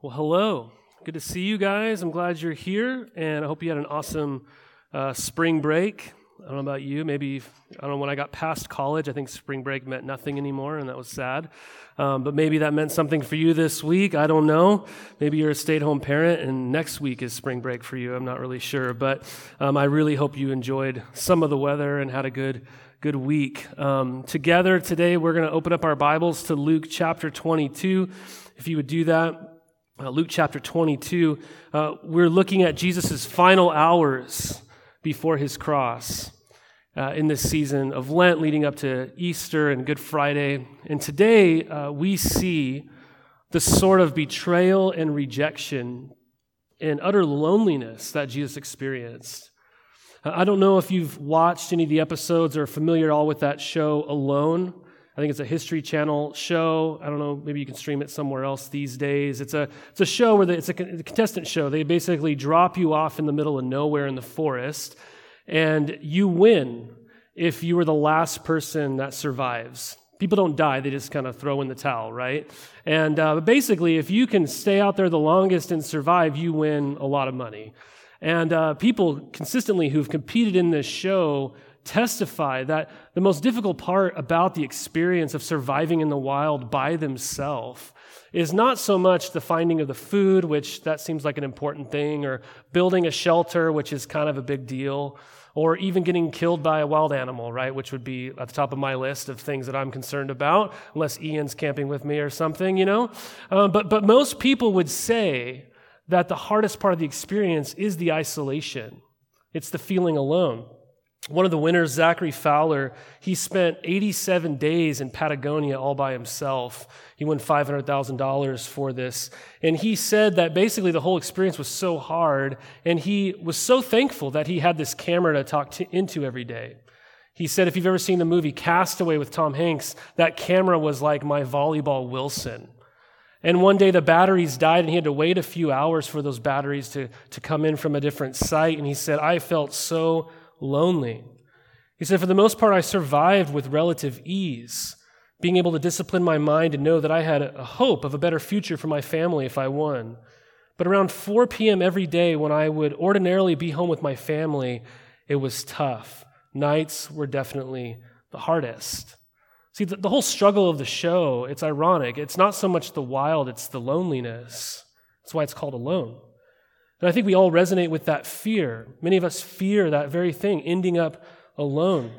Well, hello. Good to see you guys. I'm glad you're here, and I hope you had an awesome uh, spring break. I don't know about you. Maybe, I don't know, when I got past college, I think spring break meant nothing anymore, and that was sad. Um, but maybe that meant something for you this week. I don't know. Maybe you're a stay at home parent, and next week is spring break for you. I'm not really sure. But um, I really hope you enjoyed some of the weather and had a good, good week. Um, together today, we're going to open up our Bibles to Luke chapter 22. If you would do that, uh, Luke chapter 22, uh, we're looking at Jesus' final hours before his cross uh, in this season of Lent leading up to Easter and Good Friday. And today uh, we see the sort of betrayal and rejection and utter loneliness that Jesus experienced. Uh, I don't know if you've watched any of the episodes or familiar at all with that show Alone. I think it's a History Channel show. I don't know, maybe you can stream it somewhere else these days. It's a, it's a show where they, it's a contestant show. They basically drop you off in the middle of nowhere in the forest, and you win if you were the last person that survives. People don't die, they just kind of throw in the towel, right? And uh, basically, if you can stay out there the longest and survive, you win a lot of money. And uh, people consistently who've competed in this show testify that the most difficult part about the experience of surviving in the wild by themselves is not so much the finding of the food, which that seems like an important thing, or building a shelter, which is kind of a big deal, or even getting killed by a wild animal, right, which would be at the top of my list of things that I'm concerned about, unless Ian's camping with me or something, you know? Um, but, but most people would say that the hardest part of the experience is the isolation. It's the feeling alone. One of the winners, Zachary Fowler, he spent 87 days in Patagonia all by himself. He won $500,000 for this. And he said that basically the whole experience was so hard, and he was so thankful that he had this camera to talk to, into every day. He said, if you've ever seen the movie Castaway with Tom Hanks, that camera was like my volleyball Wilson. And one day the batteries died, and he had to wait a few hours for those batteries to, to come in from a different site. And he said, I felt so lonely. He said, For the most part, I survived with relative ease, being able to discipline my mind and know that I had a hope of a better future for my family if I won. But around 4 p.m. every day, when I would ordinarily be home with my family, it was tough. Nights were definitely the hardest. See, the, the whole struggle of the show, it's ironic. It's not so much the wild, it's the loneliness. That's why it's called alone. And I think we all resonate with that fear. Many of us fear that very thing, ending up alone.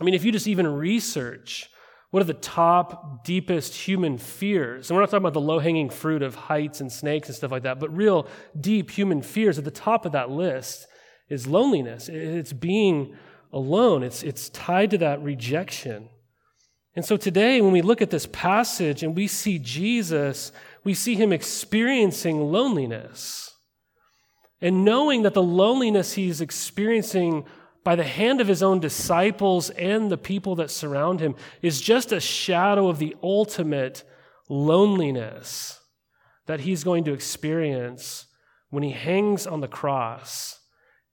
I mean, if you just even research what are the top, deepest human fears, and we're not talking about the low hanging fruit of heights and snakes and stuff like that, but real deep human fears, at the top of that list is loneliness. It's being alone, it's, it's tied to that rejection. And so today, when we look at this passage and we see Jesus, we see him experiencing loneliness. And knowing that the loneliness he's experiencing by the hand of his own disciples and the people that surround him is just a shadow of the ultimate loneliness that he's going to experience when he hangs on the cross.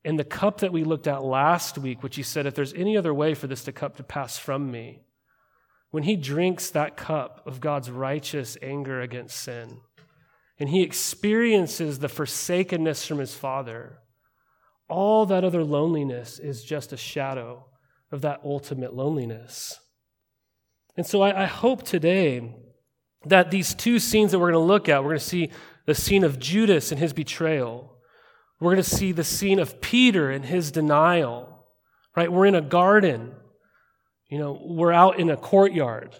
And the cup that we looked at last week, which he said, if there's any other way for this to cup to pass from me, when he drinks that cup of God's righteous anger against sin, and he experiences the forsakenness from his father, all that other loneliness is just a shadow of that ultimate loneliness. And so I, I hope today that these two scenes that we're going to look at, we're going to see the scene of Judas and his betrayal. We're going to see the scene of Peter and his denial. Right? We're in a garden. You know, we're out in a courtyard.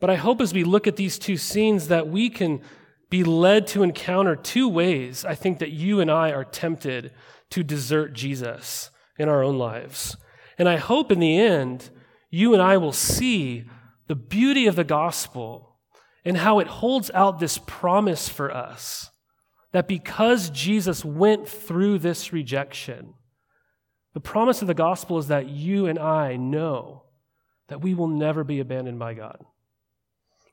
But I hope as we look at these two scenes that we can be led to encounter two ways I think that you and I are tempted to desert Jesus in our own lives. And I hope in the end, you and I will see the beauty of the gospel and how it holds out this promise for us that because Jesus went through this rejection, the promise of the gospel is that you and I know that we will never be abandoned by God.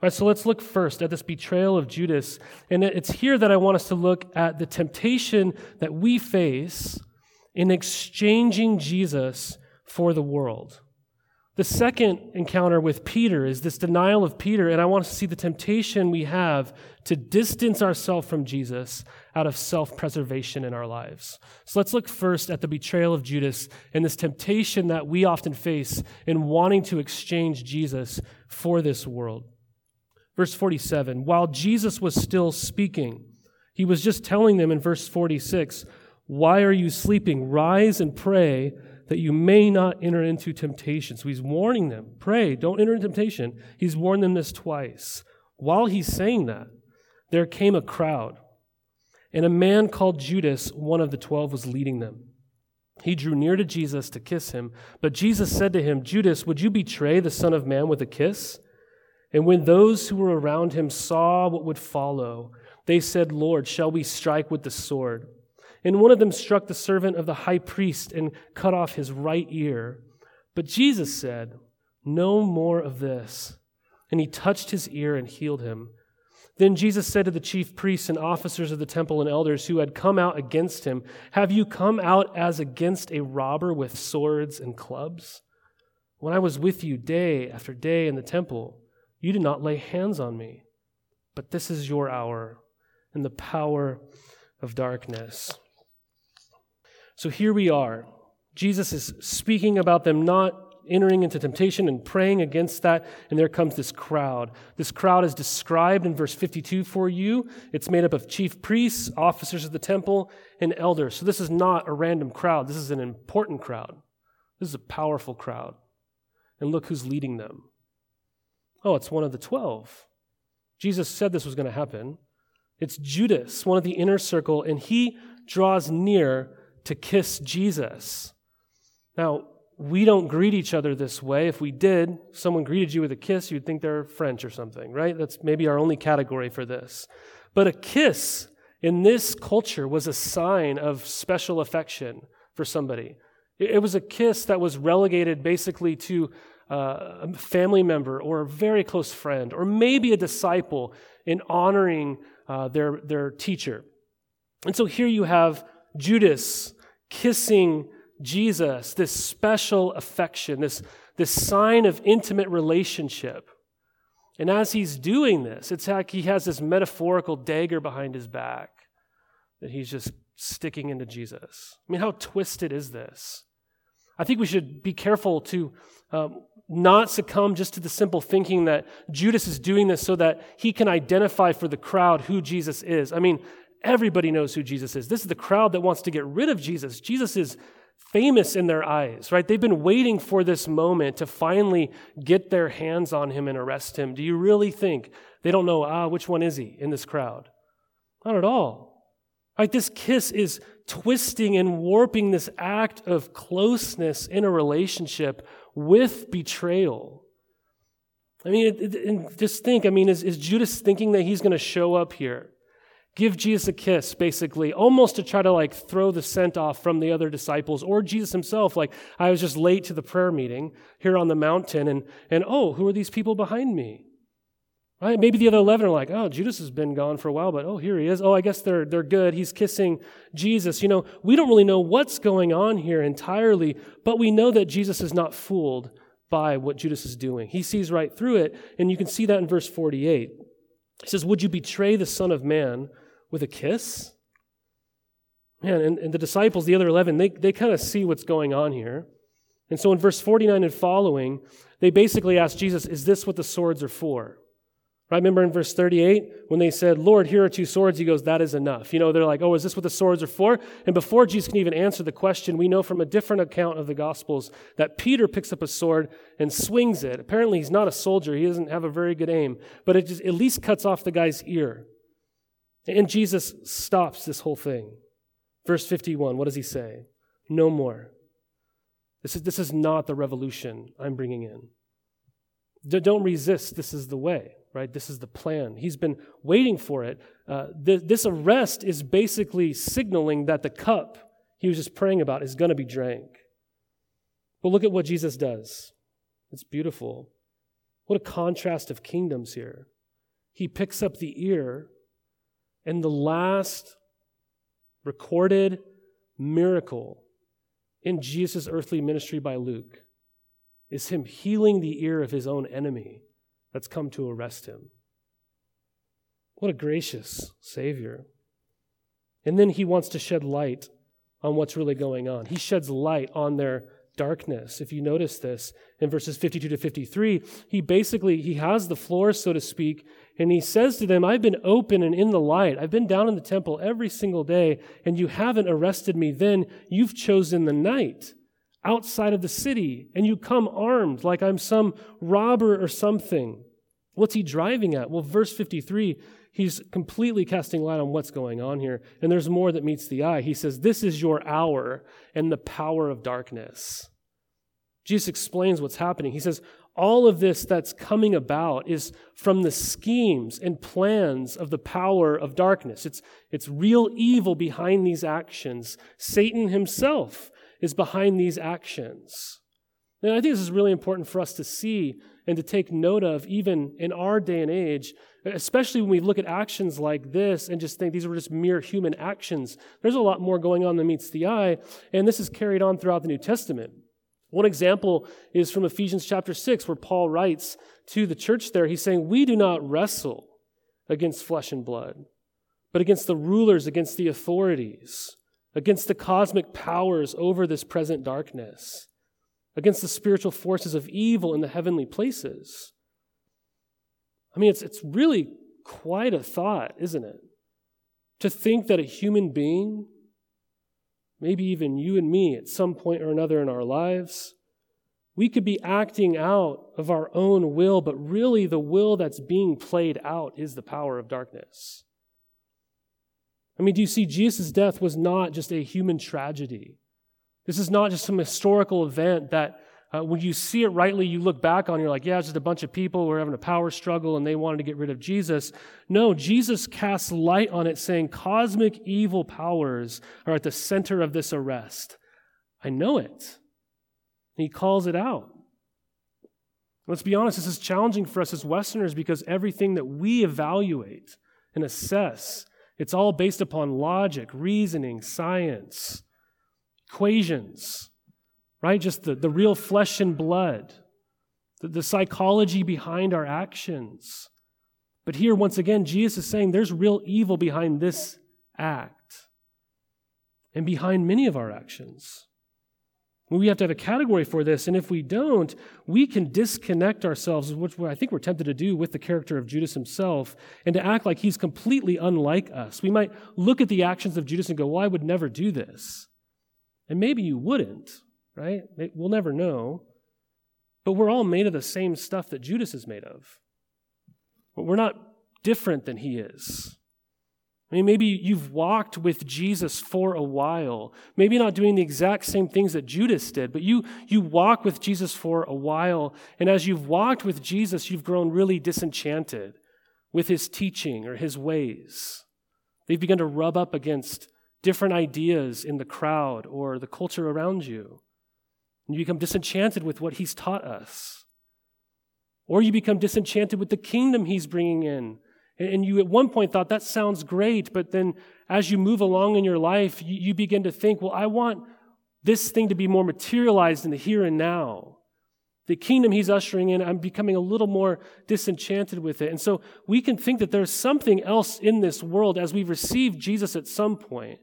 So let's look first at this betrayal of Judas. And it's here that I want us to look at the temptation that we face in exchanging Jesus for the world. The second encounter with Peter is this denial of Peter, and I want to see the temptation we have to distance ourselves from Jesus out of self preservation in our lives. So let's look first at the betrayal of Judas and this temptation that we often face in wanting to exchange Jesus for this world. Verse 47 While Jesus was still speaking, he was just telling them in verse 46 Why are you sleeping? Rise and pray that you may not enter into temptation. So he's warning them pray, don't enter into temptation. He's warned them this twice. While he's saying that, there came a crowd, and a man called Judas, one of the twelve, was leading them. He drew near to Jesus to kiss him, but Jesus said to him, Judas, would you betray the Son of Man with a kiss? And when those who were around him saw what would follow, they said, Lord, shall we strike with the sword? And one of them struck the servant of the high priest and cut off his right ear. But Jesus said, No more of this. And he touched his ear and healed him. Then Jesus said to the chief priests and officers of the temple and elders who had come out against him, Have you come out as against a robber with swords and clubs? When I was with you day after day in the temple, you did not lay hands on me. But this is your hour and the power of darkness. So here we are. Jesus is speaking about them not entering into temptation and praying against that, and there comes this crowd. This crowd is described in verse 52 for you. It's made up of chief priests, officers of the temple, and elders. So this is not a random crowd. This is an important crowd. This is a powerful crowd. And look who's leading them. Oh, it's one of the twelve. Jesus said this was going to happen. It's Judas, one of the inner circle, and he draws near to kiss Jesus. Now, we don't greet each other this way. If we did, someone greeted you with a kiss, you'd think they're French or something, right? That's maybe our only category for this. But a kiss in this culture was a sign of special affection for somebody. It was a kiss that was relegated basically to uh, a family member or a very close friend or maybe a disciple in honoring uh, their, their teacher. And so here you have Judas kissing Jesus, this special affection, this, this sign of intimate relationship. And as he's doing this, it's like he has this metaphorical dagger behind his back that he's just sticking into Jesus. I mean, how twisted is this? I think we should be careful to um, not succumb just to the simple thinking that Judas is doing this so that he can identify for the crowd who Jesus is. I mean, everybody knows who Jesus is. This is the crowd that wants to get rid of Jesus. Jesus is famous in their eyes, right? They've been waiting for this moment to finally get their hands on him and arrest him. Do you really think they don't know, ah, which one is he in this crowd? Not at all. Right? This kiss is twisting and warping this act of closeness in a relationship with betrayal. I mean, it, it, just think, I mean, is, is Judas thinking that he's going to show up here? Give Jesus a kiss, basically, almost to try to like throw the scent off from the other disciples or Jesus himself. Like, I was just late to the prayer meeting here on the mountain, and, and oh, who are these people behind me? Right? Maybe the other 11 are like, oh, Judas has been gone for a while, but oh, here he is. Oh, I guess they're, they're good. He's kissing Jesus. You know, we don't really know what's going on here entirely, but we know that Jesus is not fooled by what Judas is doing. He sees right through it, and you can see that in verse 48. He says, Would you betray the Son of Man with a kiss? Man, and, and the disciples, the other 11, they, they kind of see what's going on here. And so in verse 49 and following, they basically ask Jesus, Is this what the swords are for? Right? Remember in verse 38 when they said, Lord, here are two swords? He goes, That is enough. You know, they're like, Oh, is this what the swords are for? And before Jesus can even answer the question, we know from a different account of the Gospels that Peter picks up a sword and swings it. Apparently, he's not a soldier. He doesn't have a very good aim, but it just at least cuts off the guy's ear. And Jesus stops this whole thing. Verse 51, what does he say? No more. This is, this is not the revolution I'm bringing in. Don't resist. This is the way right? This is the plan. He's been waiting for it. Uh, th- this arrest is basically signaling that the cup he was just praying about is going to be drank. But look at what Jesus does. It's beautiful. What a contrast of kingdoms here. He picks up the ear, and the last recorded miracle in Jesus' earthly ministry by Luke is him healing the ear of his own enemy that's come to arrest him. What a gracious Savior. And then he wants to shed light on what's really going on. He sheds light on their darkness. If you notice this in verses 52 to 53, he basically he has the floor so to speak and he says to them, I've been open and in the light. I've been down in the temple every single day and you haven't arrested me. Then you've chosen the night outside of the city and you come armed like I'm some robber or something. What's he driving at? Well, verse 53, he's completely casting light on what's going on here. And there's more that meets the eye. He says, This is your hour and the power of darkness. Jesus explains what's happening. He says, All of this that's coming about is from the schemes and plans of the power of darkness. It's, it's real evil behind these actions. Satan himself is behind these actions. And I think this is really important for us to see and to take note of, even in our day and age, especially when we look at actions like this and just think these were just mere human actions. There's a lot more going on than meets the eye, and this is carried on throughout the New Testament. One example is from Ephesians chapter 6, where Paul writes to the church there. He's saying, We do not wrestle against flesh and blood, but against the rulers, against the authorities against the cosmic powers over this present darkness, against the spiritual forces of evil in the heavenly places. I mean, it's, it's really quite a thought, isn't it? To think that a human being, maybe even you and me at some point or another in our lives, we could be acting out of our own will, but really the will that's being played out is the power of darkness. I mean, do you see Jesus' death was not just a human tragedy? This is not just some historical event that uh, when you see it rightly, you look back on, you're like, yeah, it's just a bunch of people who are having a power struggle and they wanted to get rid of Jesus. No, Jesus casts light on it, saying cosmic evil powers are at the center of this arrest. I know it. he calls it out. Let's be honest, this is challenging for us as Westerners because everything that we evaluate and assess it's all based upon logic, reasoning, science, equations, right? Just the, the real flesh and blood, the, the psychology behind our actions. But here, once again, Jesus is saying there's real evil behind this act and behind many of our actions. We have to have a category for this, and if we don't, we can disconnect ourselves, which I think we're tempted to do with the character of Judas himself, and to act like he's completely unlike us. We might look at the actions of Judas and go, Well, I would never do this. And maybe you wouldn't, right? We'll never know. But we're all made of the same stuff that Judas is made of. We're not different than he is. I mean, maybe you've walked with Jesus for a while. Maybe not doing the exact same things that Judas did, but you, you walk with Jesus for a while. And as you've walked with Jesus, you've grown really disenchanted with his teaching or his ways. They've begun to rub up against different ideas in the crowd or the culture around you. And you become disenchanted with what he's taught us. Or you become disenchanted with the kingdom he's bringing in and you at one point thought, that sounds great, but then as you move along in your life, you, begin to think, well, I want this thing to be more materialized in the here and now. The kingdom he's ushering in, I'm becoming a little more disenchanted with it. And so we can think that there's something else in this world as we've received Jesus at some point.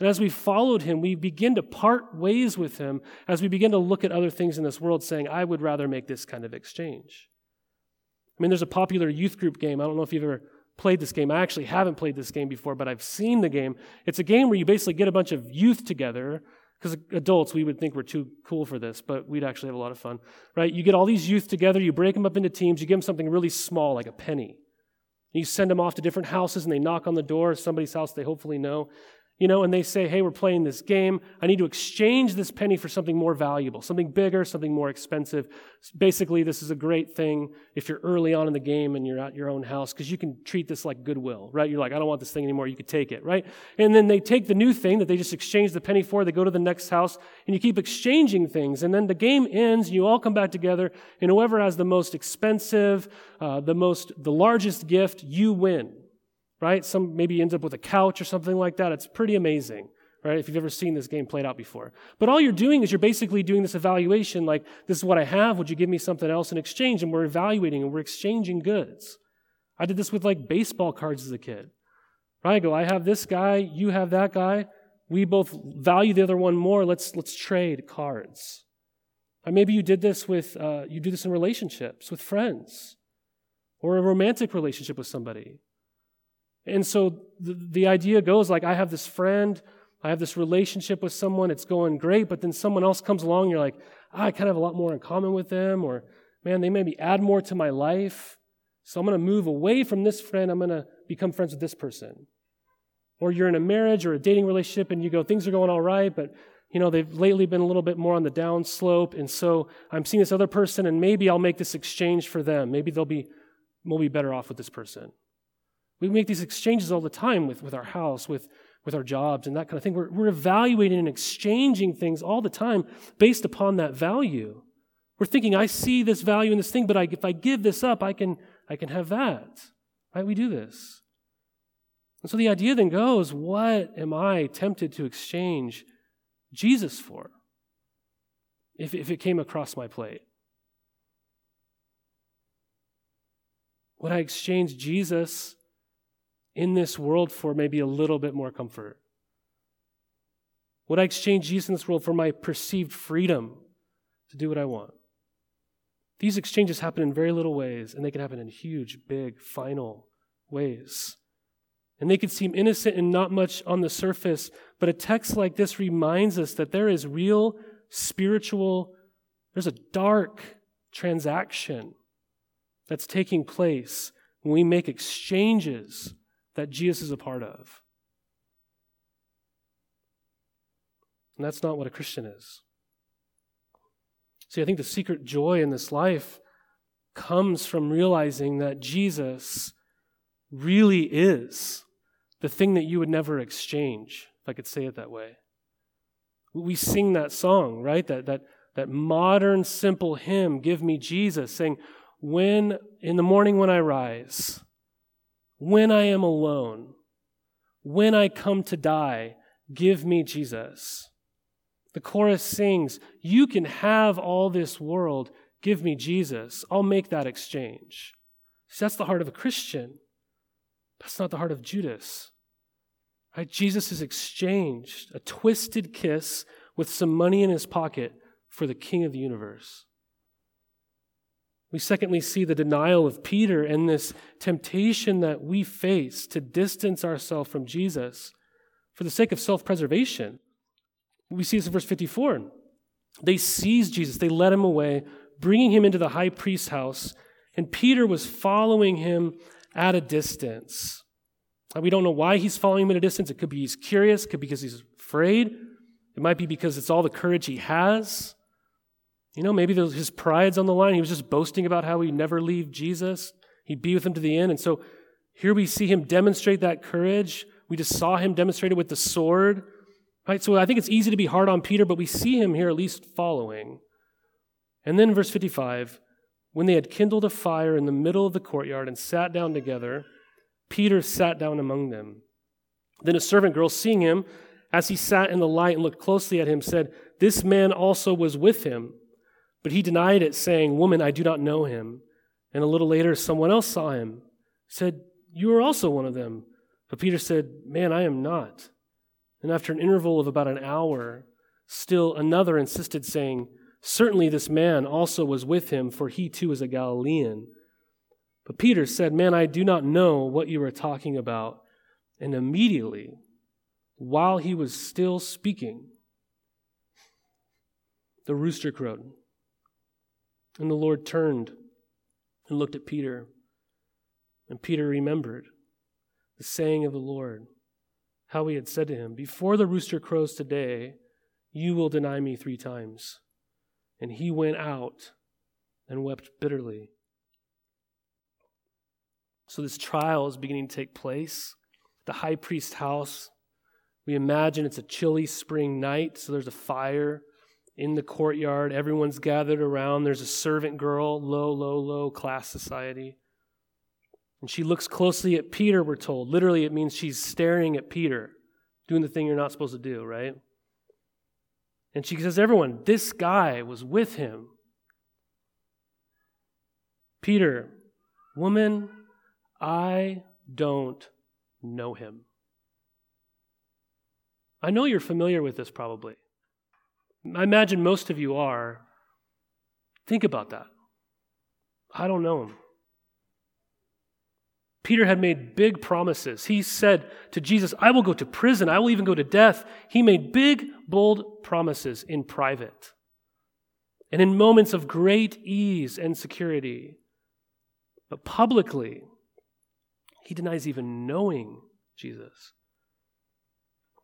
And as we followed him, we begin to part ways with him as we begin to look at other things in this world, saying, I would rather make this kind of exchange. I mean, there's a popular youth group game. I don't know if you've ever played this game. I actually haven't played this game before, but I've seen the game. It's a game where you basically get a bunch of youth together, because adults, we would think we're too cool for this, but we'd actually have a lot of fun, right? You get all these youth together, you break them up into teams, you give them something really small, like a penny. You send them off to different houses and they knock on the door, of somebody's house they hopefully know, you know, and they say, hey, we're playing this game. I need to exchange this penny for something more valuable, something bigger, something more expensive. Basically, this is a great thing if you're early on in the game and you're at your own house because you can treat this like goodwill, right? You're like, I don't want this thing anymore. You could take it, right? And then they take the new thing that they just exchanged the penny for. They go to the next house and you keep exchanging things. And then the game ends. And you all come back together and whoever has the most expensive, uh, the most, the largest gift, you win right? Some maybe ends up with a couch or something like that. It's pretty amazing, right? If you've ever seen this game played out before. But all you're doing is you're basically doing this evaluation like, this is what I have. Would you give me something else in exchange? And we're evaluating and we're exchanging goods. I did this with like baseball cards as a kid. Right? I go, I have this guy, you have that guy. We both value the other one more. Let's, let's trade cards. Or maybe you did this with, uh, you do this in relationships with friends or a romantic relationship with somebody. And so the, the idea goes like, I have this friend, I have this relationship with someone, it's going great, but then someone else comes along, you're like, ah, I kind of have a lot more in common with them, or man, they maybe add more to my life. So I'm going to move away from this friend, I'm going to become friends with this person. Or you're in a marriage or a dating relationship and you go, things are going all right, but you know, they've lately been a little bit more on the down slope, and so I'm seeing this other person, and maybe I'll make this exchange for them. Maybe they'll be we'll be better off with this person. We make these exchanges all the time with, with our house, with, with our jobs, and that kind of thing. We're, we're evaluating and exchanging things all the time based upon that value. We're thinking, I see this value in this thing, but I, if I give this up, I can, I can have that. Right? We do this. And so the idea then goes what am I tempted to exchange Jesus for if, if it came across my plate? Would I exchange Jesus in this world for maybe a little bit more comfort? Would I exchange Jesus in this world for my perceived freedom to do what I want? These exchanges happen in very little ways, and they can happen in huge, big, final ways. And they could seem innocent and not much on the surface, but a text like this reminds us that there is real spiritual, there's a dark transaction that's taking place when we make exchanges that Jesus is a part of. And that's not what a Christian is. See, I think the secret joy in this life comes from realizing that Jesus really is the thing that you would never exchange, if I could say it that way. We sing that song, right? That, that, that modern, simple hymn, Give Me Jesus, saying, when in the morning when I rise, when I am alone, when I come to die, give me Jesus. The chorus sings, You can have all this world, give me Jesus. I'll make that exchange. See, that's the heart of a Christian. That's not the heart of Judas. Right? Jesus has exchanged a twisted kiss with some money in his pocket for the king of the universe. We secondly see the denial of Peter and this temptation that we face to distance ourselves from Jesus for the sake of self preservation. We see this in verse 54. They seized Jesus, they led him away, bringing him into the high priest's house, and Peter was following him at a distance. We don't know why he's following him at a distance. It could be he's curious, it could be because he's afraid, it might be because it's all the courage he has. You know, maybe his pride's on the line. He was just boasting about how he'd never leave Jesus. He'd be with him to the end. And so here we see him demonstrate that courage. We just saw him demonstrate it with the sword. Right? So I think it's easy to be hard on Peter, but we see him here at least following. And then verse 55 when they had kindled a fire in the middle of the courtyard and sat down together, Peter sat down among them. Then a servant girl, seeing him as he sat in the light and looked closely at him, said, This man also was with him. But he denied it, saying, Woman, I do not know him. And a little later, someone else saw him, said, You are also one of them. But Peter said, Man, I am not. And after an interval of about an hour, still another insisted, saying, Certainly this man also was with him, for he too is a Galilean. But Peter said, Man, I do not know what you are talking about. And immediately, while he was still speaking, the rooster crowed. And the Lord turned and looked at Peter. And Peter remembered the saying of the Lord, how he had said to him, Before the rooster crows today, you will deny me three times. And he went out and wept bitterly. So this trial is beginning to take place. The high priest's house. We imagine it's a chilly spring night, so there's a fire in the courtyard. Everyone's gathered around. There's a servant girl, low, low, low class society. And she looks closely at Peter, we're told. Literally, it means she's staring at Peter. doing the thing you're not supposed to do, right? And she says, Everyone, this guy was with him. Peter, woman, I don't know him. I know you're familiar with this probably. I imagine most of you are. Think about that. I don't know him. Peter had made big promises. He said to Jesus, I will go to prison. I will even go to death. He made big, bold promises in private and in moments of great ease and security. But publicly, he denies even knowing Jesus.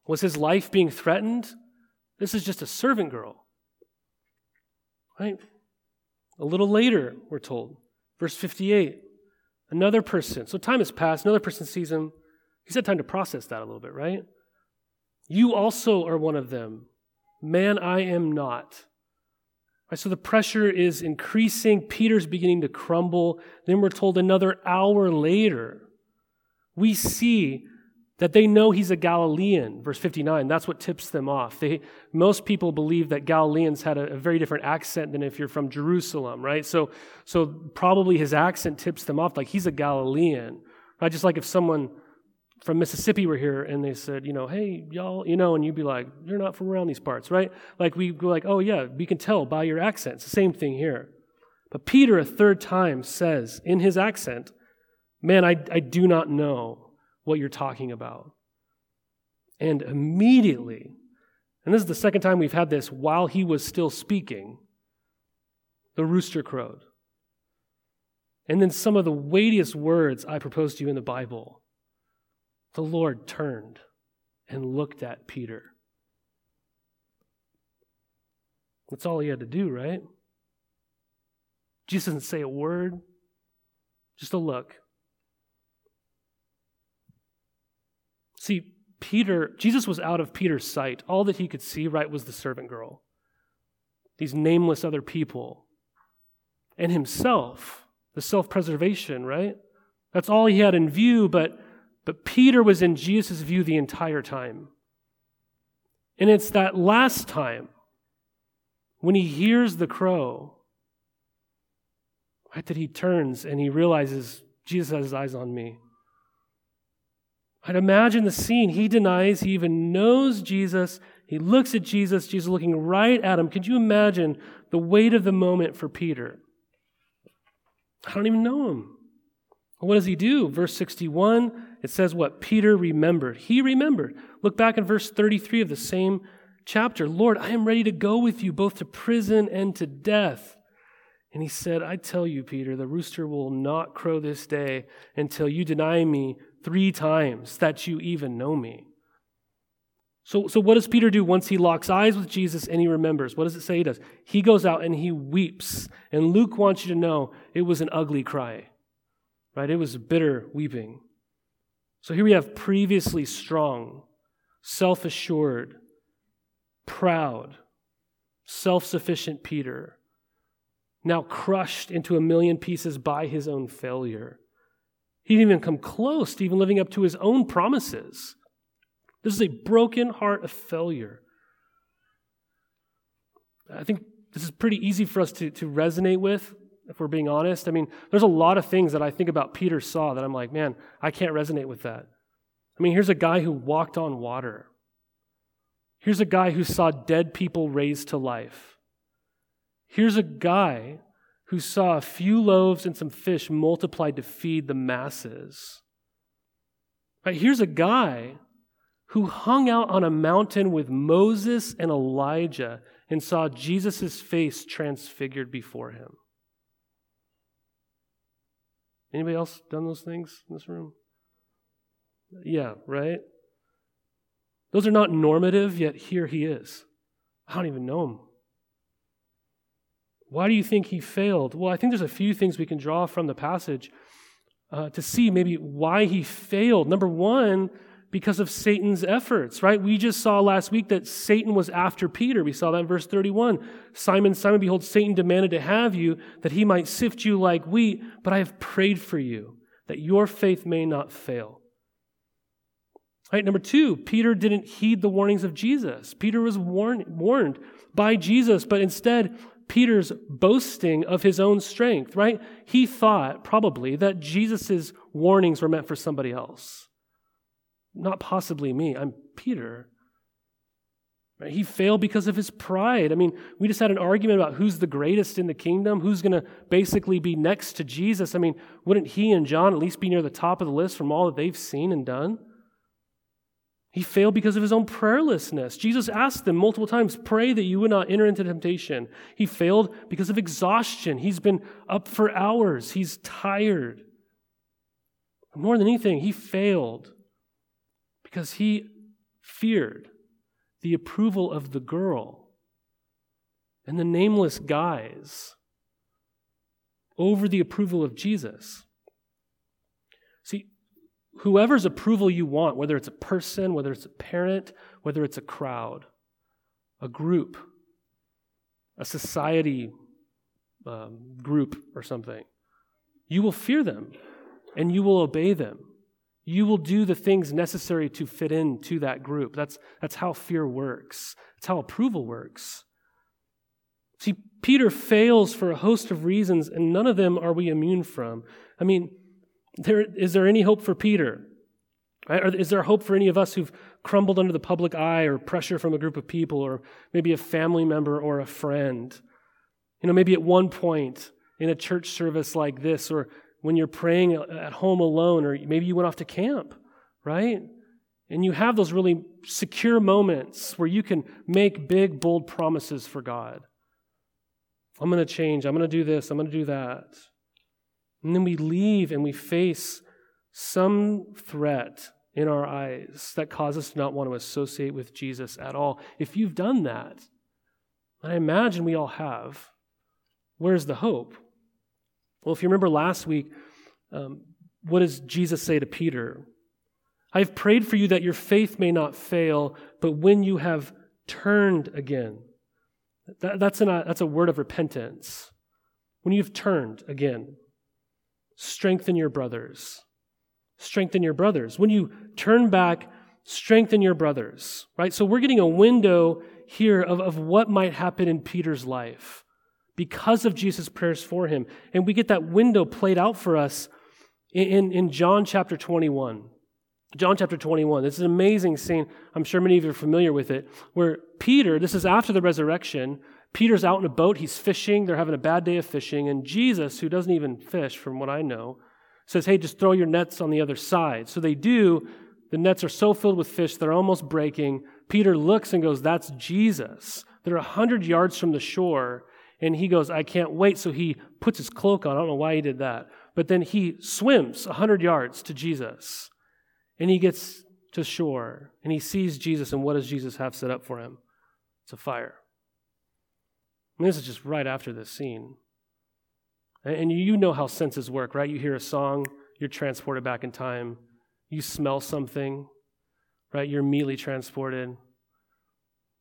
Was his life being threatened? This is just a servant girl. Right? A little later, we're told, verse 58, another person. So time has passed, another person sees him. He's had time to process that a little bit, right? You also are one of them. Man, I am not. Right, so the pressure is increasing. Peter's beginning to crumble. Then we're told another hour later, we see that they know he's a Galilean, verse 59. That's what tips them off. They, most people believe that Galileans had a, a, very different accent than if you're from Jerusalem, right? So, so probably his accent tips them off like he's a Galilean, right? Just like if someone from Mississippi were here and they said, you know, hey, y'all, you know, and you'd be like, you're not from around these parts, right? Like we go like, oh yeah, we can tell by your accent. It's the same thing here. But Peter a third time says in his accent, man, I, I do not know what you're talking about. And immediately, and this is the second time we've had this while he was still speaking, the rooster crowed. And then some of the weightiest words I propose to you in the Bible. The Lord turned and looked at Peter. That's all he had to do, right? Jesus doesn't say a word, just a look. See, Peter, Jesus was out of Peter's sight. All that he could see, right, was the servant girl, these nameless other people, and himself, the self preservation, right? That's all he had in view, but, but Peter was in Jesus' view the entire time. And it's that last time when he hears the crow, right, that he turns and he realizes Jesus has his eyes on me. I'd imagine the scene. He denies he even knows Jesus. He looks at Jesus, Jesus looking right at him. Could you imagine the weight of the moment for Peter? I don't even know him. What does he do? Verse 61, it says what? Peter remembered. He remembered. Look back in verse 33 of the same chapter. Lord, I am ready to go with you both to prison and to death. And he said, I tell you, Peter, the rooster will not crow this day until you deny me three times that you even know me. So, so what does Peter do once he locks eyes with Jesus and he remembers? What does it say he does? He goes out and he weeps. And Luke wants you to know it was an ugly cry, right? It was bitter weeping. So here we have previously strong, self assured, proud, self sufficient Peter now crushed into a million pieces by his own failure. He didn't even come close to even living up to his own promises. This is a broken heart of failure. I think this is pretty easy for us to, to resonate with, if we're being honest. I mean, there's a lot of things that I think about Peter saw that I'm like, man, I can't resonate with that. I mean, here's a guy who walked on water. Here's a guy who saw dead people raised to life. Here's a guy who saw a few loaves and some fish multiplied to feed the masses. Right, here's a guy who hung out on a mountain with Moses and Elijah and saw Jesus' face transfigured before him. Anybody else done those things in this room? Yeah, right? Those are not normative, yet here he is. I don't even know him. Why do you think he failed? Well, I think there's a few things we can draw from the passage uh, to see maybe why he failed. Number one, because of Satan's efforts, right? We just saw last week that Satan was after Peter. We saw that in verse 31. Simon, Simon, behold, Satan demanded to have you that he might sift you like wheat, but I have prayed for you that your faith may not fail. Right, number two, Peter didn't heed the warnings of Jesus. Peter was warned, warned by Jesus, but instead, Peter's boasting of his own strength, right? He thought probably that Jesus' warnings were meant for somebody else. Not possibly me. I'm Peter. Right? He failed because of his pride. I mean, we just had an argument about who's the greatest in the kingdom, who's going to basically be next to Jesus. I mean, wouldn't he and John at least be near the top of the list from all that they've seen and done? He failed because of his own prayerlessness. Jesus asked them multiple times, Pray that you would not enter into temptation. He failed because of exhaustion. He's been up for hours, he's tired. More than anything, he failed because he feared the approval of the girl and the nameless guys over the approval of Jesus. Whoever's approval you want, whether it's a person, whether it's a parent, whether it's a crowd, a group, a society um, group or something, you will fear them and you will obey them. You will do the things necessary to fit into that group. That's, that's how fear works, that's how approval works. See, Peter fails for a host of reasons, and none of them are we immune from. I mean, there, is there any hope for Peter? Right? Is there hope for any of us who've crumbled under the public eye or pressure from a group of people or maybe a family member or a friend? You know, maybe at one point in a church service like this or when you're praying at home alone, or maybe you went off to camp, right? And you have those really secure moments where you can make big, bold promises for God. I'm going to change. I'm going to do this. I'm going to do that. And then we leave and we face some threat in our eyes that causes us to not want to associate with Jesus at all. If you've done that, and I imagine we all have, where's the hope? Well, if you remember last week, um, what does Jesus say to Peter? I've prayed for you that your faith may not fail, but when you have turned again, that, that's, an, that's a word of repentance. When you've turned again, strengthen your brothers. Strengthen your brothers. When you turn back, strengthen your brothers, right? So we're getting a window here of, of what might happen in Peter's life because of Jesus' prayers for him. And we get that window played out for us in, in John chapter 21. John chapter 21. This is an amazing scene. I'm sure many of you are familiar with it, where Peter, this is after the resurrection, Peter's out in a boat, he's fishing, they're having a bad day of fishing, and Jesus, who doesn't even fish from what I know, says, Hey, just throw your nets on the other side. So they do. The nets are so filled with fish, they're almost breaking. Peter looks and goes, That's Jesus. They're a hundred yards from the shore, and he goes, I can't wait. So he puts his cloak on. I don't know why he did that. But then he swims a 100 yards to Jesus. And he gets to shore and he sees Jesus. And what does Jesus have set up for him? It's a fire. And this is just right after this scene. And you know how senses work, right? You hear a song, you're transported back in time. You smell something, right? You're immediately transported.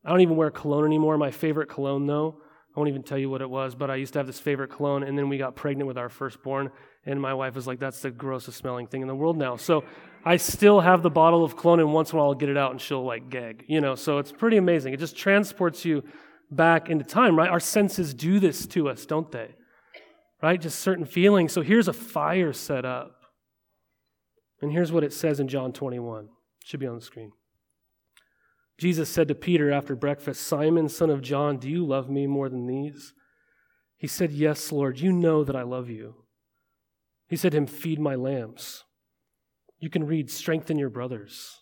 I don't even wear cologne anymore. My favorite cologne, though, I won't even tell you what it was, but I used to have this favorite cologne, and then we got pregnant with our firstborn, and my wife was like, that's the grossest smelling thing in the world now. So I still have the bottle of cologne, and once in a while I'll get it out and she'll like gag, you know, so it's pretty amazing. It just transports you back into time, right? Our senses do this to us, don't they? Right? Just certain feelings. So here's a fire set up. And here's what it says in John 21. It should be on the screen. Jesus said to Peter after breakfast, Simon, son of John, do you love me more than these? He said, Yes, Lord, you know that I love you. He said to him, Feed my lambs. You can read, Strengthen your brothers.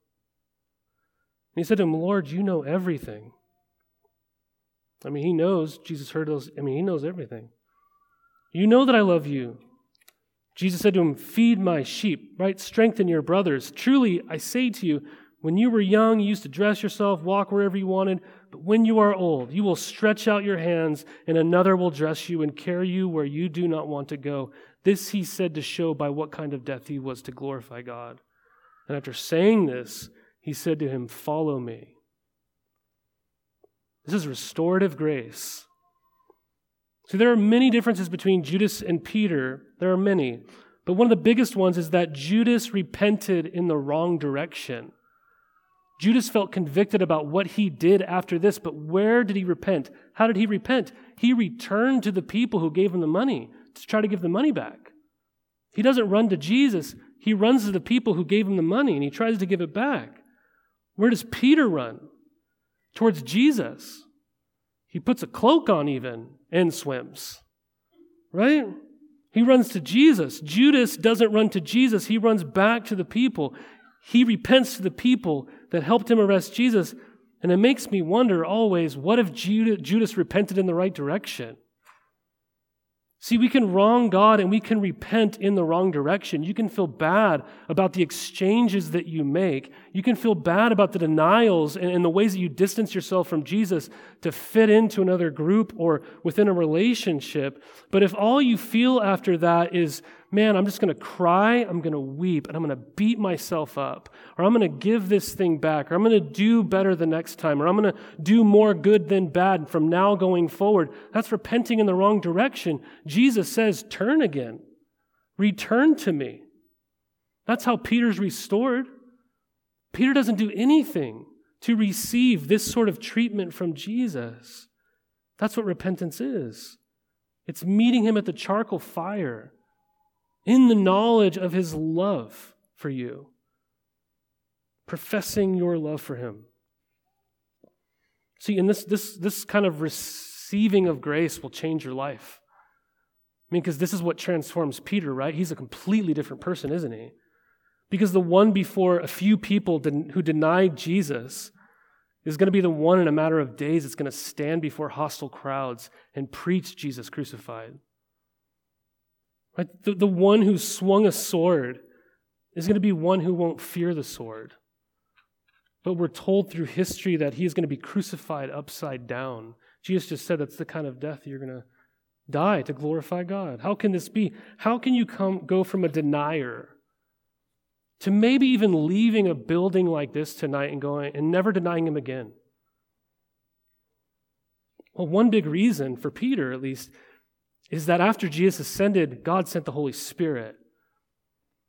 He said to him, Lord, you know everything. I mean, he knows, Jesus heard those, I mean, he knows everything. You know that I love you. Jesus said to him, Feed my sheep, right? Strengthen your brothers. Truly, I say to you, when you were young, you used to dress yourself, walk wherever you wanted. But when you are old, you will stretch out your hands, and another will dress you and carry you where you do not want to go. This he said to show by what kind of death he was to glorify God. And after saying this, he said to him, Follow me. This is restorative grace. So there are many differences between Judas and Peter. There are many. But one of the biggest ones is that Judas repented in the wrong direction. Judas felt convicted about what he did after this, but where did he repent? How did he repent? He returned to the people who gave him the money to try to give the money back. He doesn't run to Jesus, he runs to the people who gave him the money and he tries to give it back. Where does Peter run? Towards Jesus. He puts a cloak on even and swims. Right? He runs to Jesus. Judas doesn't run to Jesus, he runs back to the people. He repents to the people that helped him arrest Jesus. And it makes me wonder always what if Judas repented in the right direction? See, we can wrong God and we can repent in the wrong direction. You can feel bad about the exchanges that you make. You can feel bad about the denials and, the ways that you distance yourself from Jesus to fit into another group or within a relationship. But if all you feel after that is, man, I'm just going to cry, I'm going to weep, and I'm going to beat myself up, or I'm going to give this thing back, or I'm going to do better the next time, or I'm going to do more good than bad from now going forward. That's repenting in the wrong direction. Jesus says, turn again, return to me. That's how Peter's restored. Peter doesn't do anything to receive this sort of treatment from Jesus. That's what repentance is. It's meeting him at the charcoal fire in the knowledge of his love for you, professing your love for him. See, and this, this, this kind of receiving of grace will change your life. I mean, because this is what transforms Peter, right? He's a completely different person, isn't he? Because the one before a few people who denied Jesus is going to be the one in a matter of days that's going to stand before hostile crowds and preach Jesus crucified. Right? The, the one who swung a sword is going to be one who won't fear the sword. But we're told through history that he is going to be crucified upside down. Jesus just said that's the kind of death you're going to die to glorify God. How can this be? How can you come go from a denier to maybe even leaving a building like this tonight and going and never denying him again? Well, one big reason for Peter, at least, is that after Jesus ascended, God sent the Holy Spirit.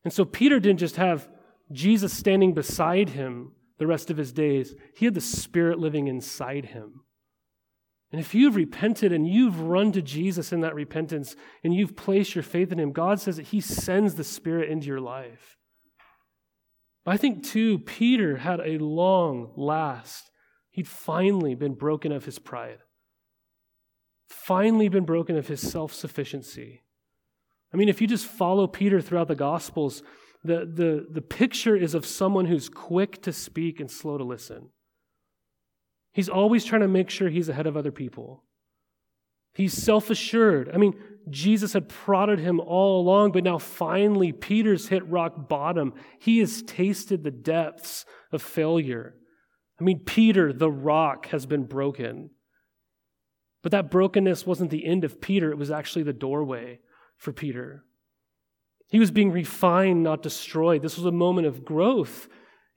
And so Peter didn't just have Jesus standing beside him the rest of his days, he had the Spirit living inside him. And if you've repented and you've run to Jesus in that repentance and you've placed your faith in him, God says that he sends the Spirit into your life. I think, too, Peter had a long last. He'd finally been broken of his pride finally been broken of his self sufficiency. I mean, if you just follow Peter throughout the Gospels, the, the, the picture is of someone who's quick to speak and slow to listen. He's always trying to make sure he's ahead of other people. He's self assured. I mean, Jesus had prodded him all along, but now finally Peter's hit rock bottom. He has tasted the depths of failure. I mean, Peter, the rock, has been broken. But that brokenness wasn't the end of Peter, it was actually the doorway for Peter. He was being refined, not destroyed. This was a moment of growth.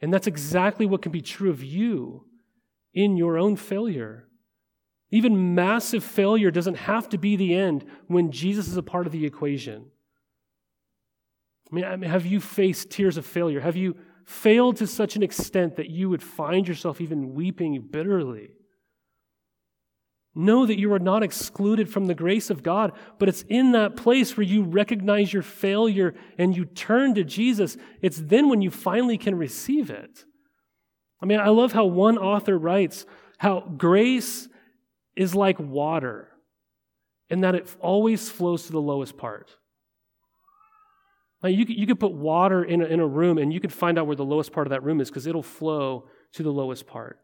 And that's exactly what can be true of you in your own failure. Even massive failure doesn't have to be the end when Jesus is a part of the equation. I mean, have you faced tears of failure? Have you failed to such an extent that you would find yourself even weeping bitterly? Know that you are not excluded from the grace of God, but it's in that place where you recognize your failure and you turn to Jesus. It's then when you finally can receive it. I mean, I love how one author writes how grace is like water and that it always flows to the lowest part. You, you could put water in a, in a room and you could find out where the lowest part of that room is because it'll flow to the lowest part.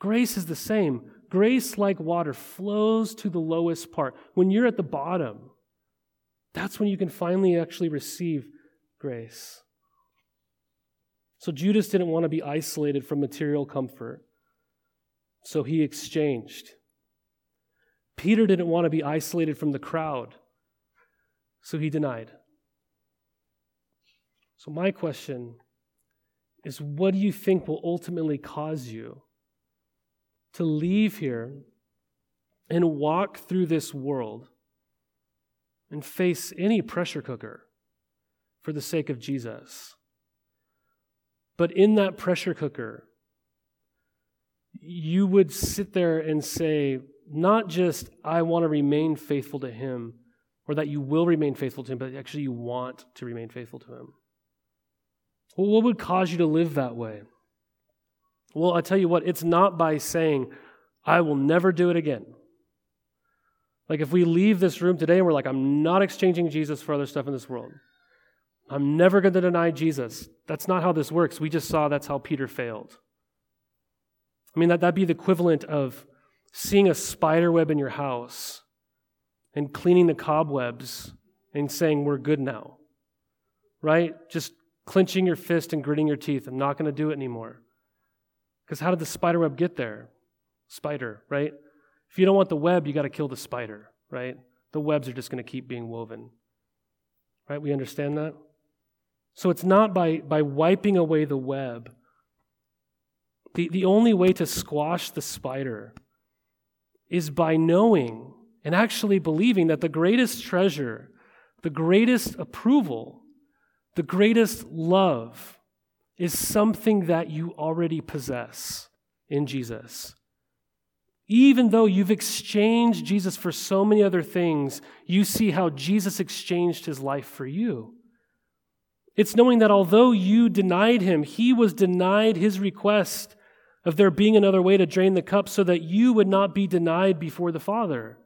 Grace is the same. Grace, like water, flows to the lowest part. When you're at the bottom, That's when you can finally actually receive grace. So Judas didn't want to be isolated from material comfort, so he exchanged. Peter didn't want to be isolated from the crowd, so he denied. So, my question is what do you think will ultimately cause you to leave here and walk through this world and face any pressure cooker for the sake of Jesus? But in that pressure cooker, you would sit there and say, not just, I want to remain faithful to him, or that you will remain faithful to him, but actually you want to remain faithful to him. Well, what would cause you to live that way? Well, I tell you what, it's not by saying, I will never do it again. Like if we leave this room today and we're like, I'm not exchanging Jesus for other stuff in this world. I'm never going to deny Jesus. That's not how this works. We just saw that's how Peter failed. I mean, that, that'd be the equivalent of seeing a spider web in your house and cleaning the cobwebs and saying, We're good now. Right? Just clenching your fist and gritting your teeth. I'm not going to do it anymore. Because how did the spider web get there? Spider, right? If you don't want the web, you got to kill the spider, right? The webs are just going to keep being woven. Right? We understand that? So it's not by, by wiping away the web. The, the only way to squash the spider is by knowing and actually believing that the greatest treasure, the greatest approval, the greatest love is something that you already possess in Jesus. Even though you've exchanged Jesus for so many other things, you see how Jesus exchanged his life for you. It's knowing that although you denied him, he was denied his request of there being another way to drain the cup so that you would not be denied before the Father.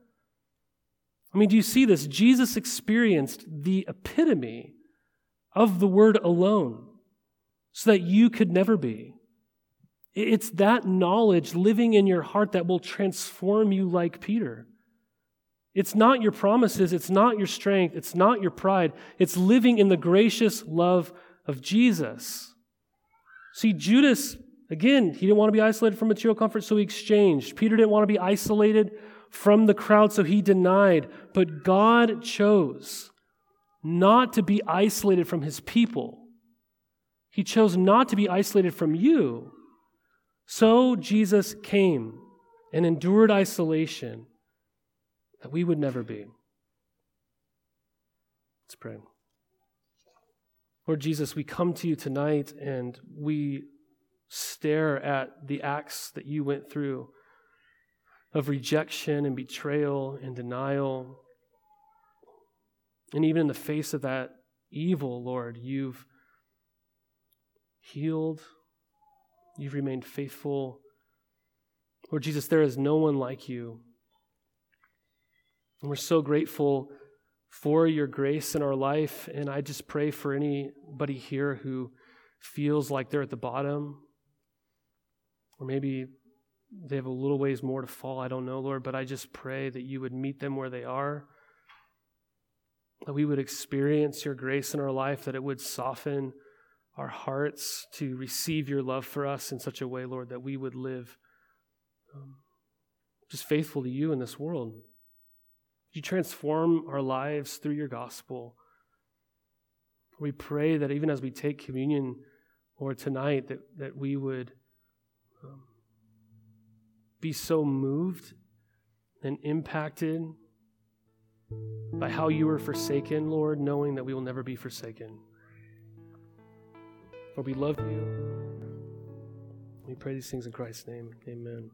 I mean, do you see this? Jesus experienced the epitome of the word alone so that you could never be. It's that knowledge living in your heart that will transform you like Peter. It's not your promises, it's not your strength, it's not your pride. It's living in the gracious love of Jesus. See, Judas, again, he didn't want to be isolated from material comfort, so he exchanged. Peter didn't want to be isolated from the crowd, so he denied. But God chose not to be isolated from his people. He chose not to be isolated from you. So Jesus came and endured isolation that we would never be. Let's pray. Lord Jesus, we come to you tonight and we stare at the acts that you went through of rejection and betrayal and denial. And even in the face of that evil, Lord, you've healed, you've remained faithful. Lord Jesus, there is no one like you. And we're so grateful for your grace in our life. And I just pray for anybody here who feels like they're at the bottom, or maybe they have a little ways more to fall. I don't know, Lord, but I just pray that you would meet them where they are, that we would experience your grace in our life, that it would soften our hearts to receive your love for us in such a way, Lord, that we would live um, just faithful to you in this world you transform our lives through your gospel? We pray that even as we take communion, Lord, tonight, that, that we would um, be so moved and impacted by how you were forsaken, Lord, knowing that we will never be forsaken. For we love you. We pray these things in Christ's name. Amen.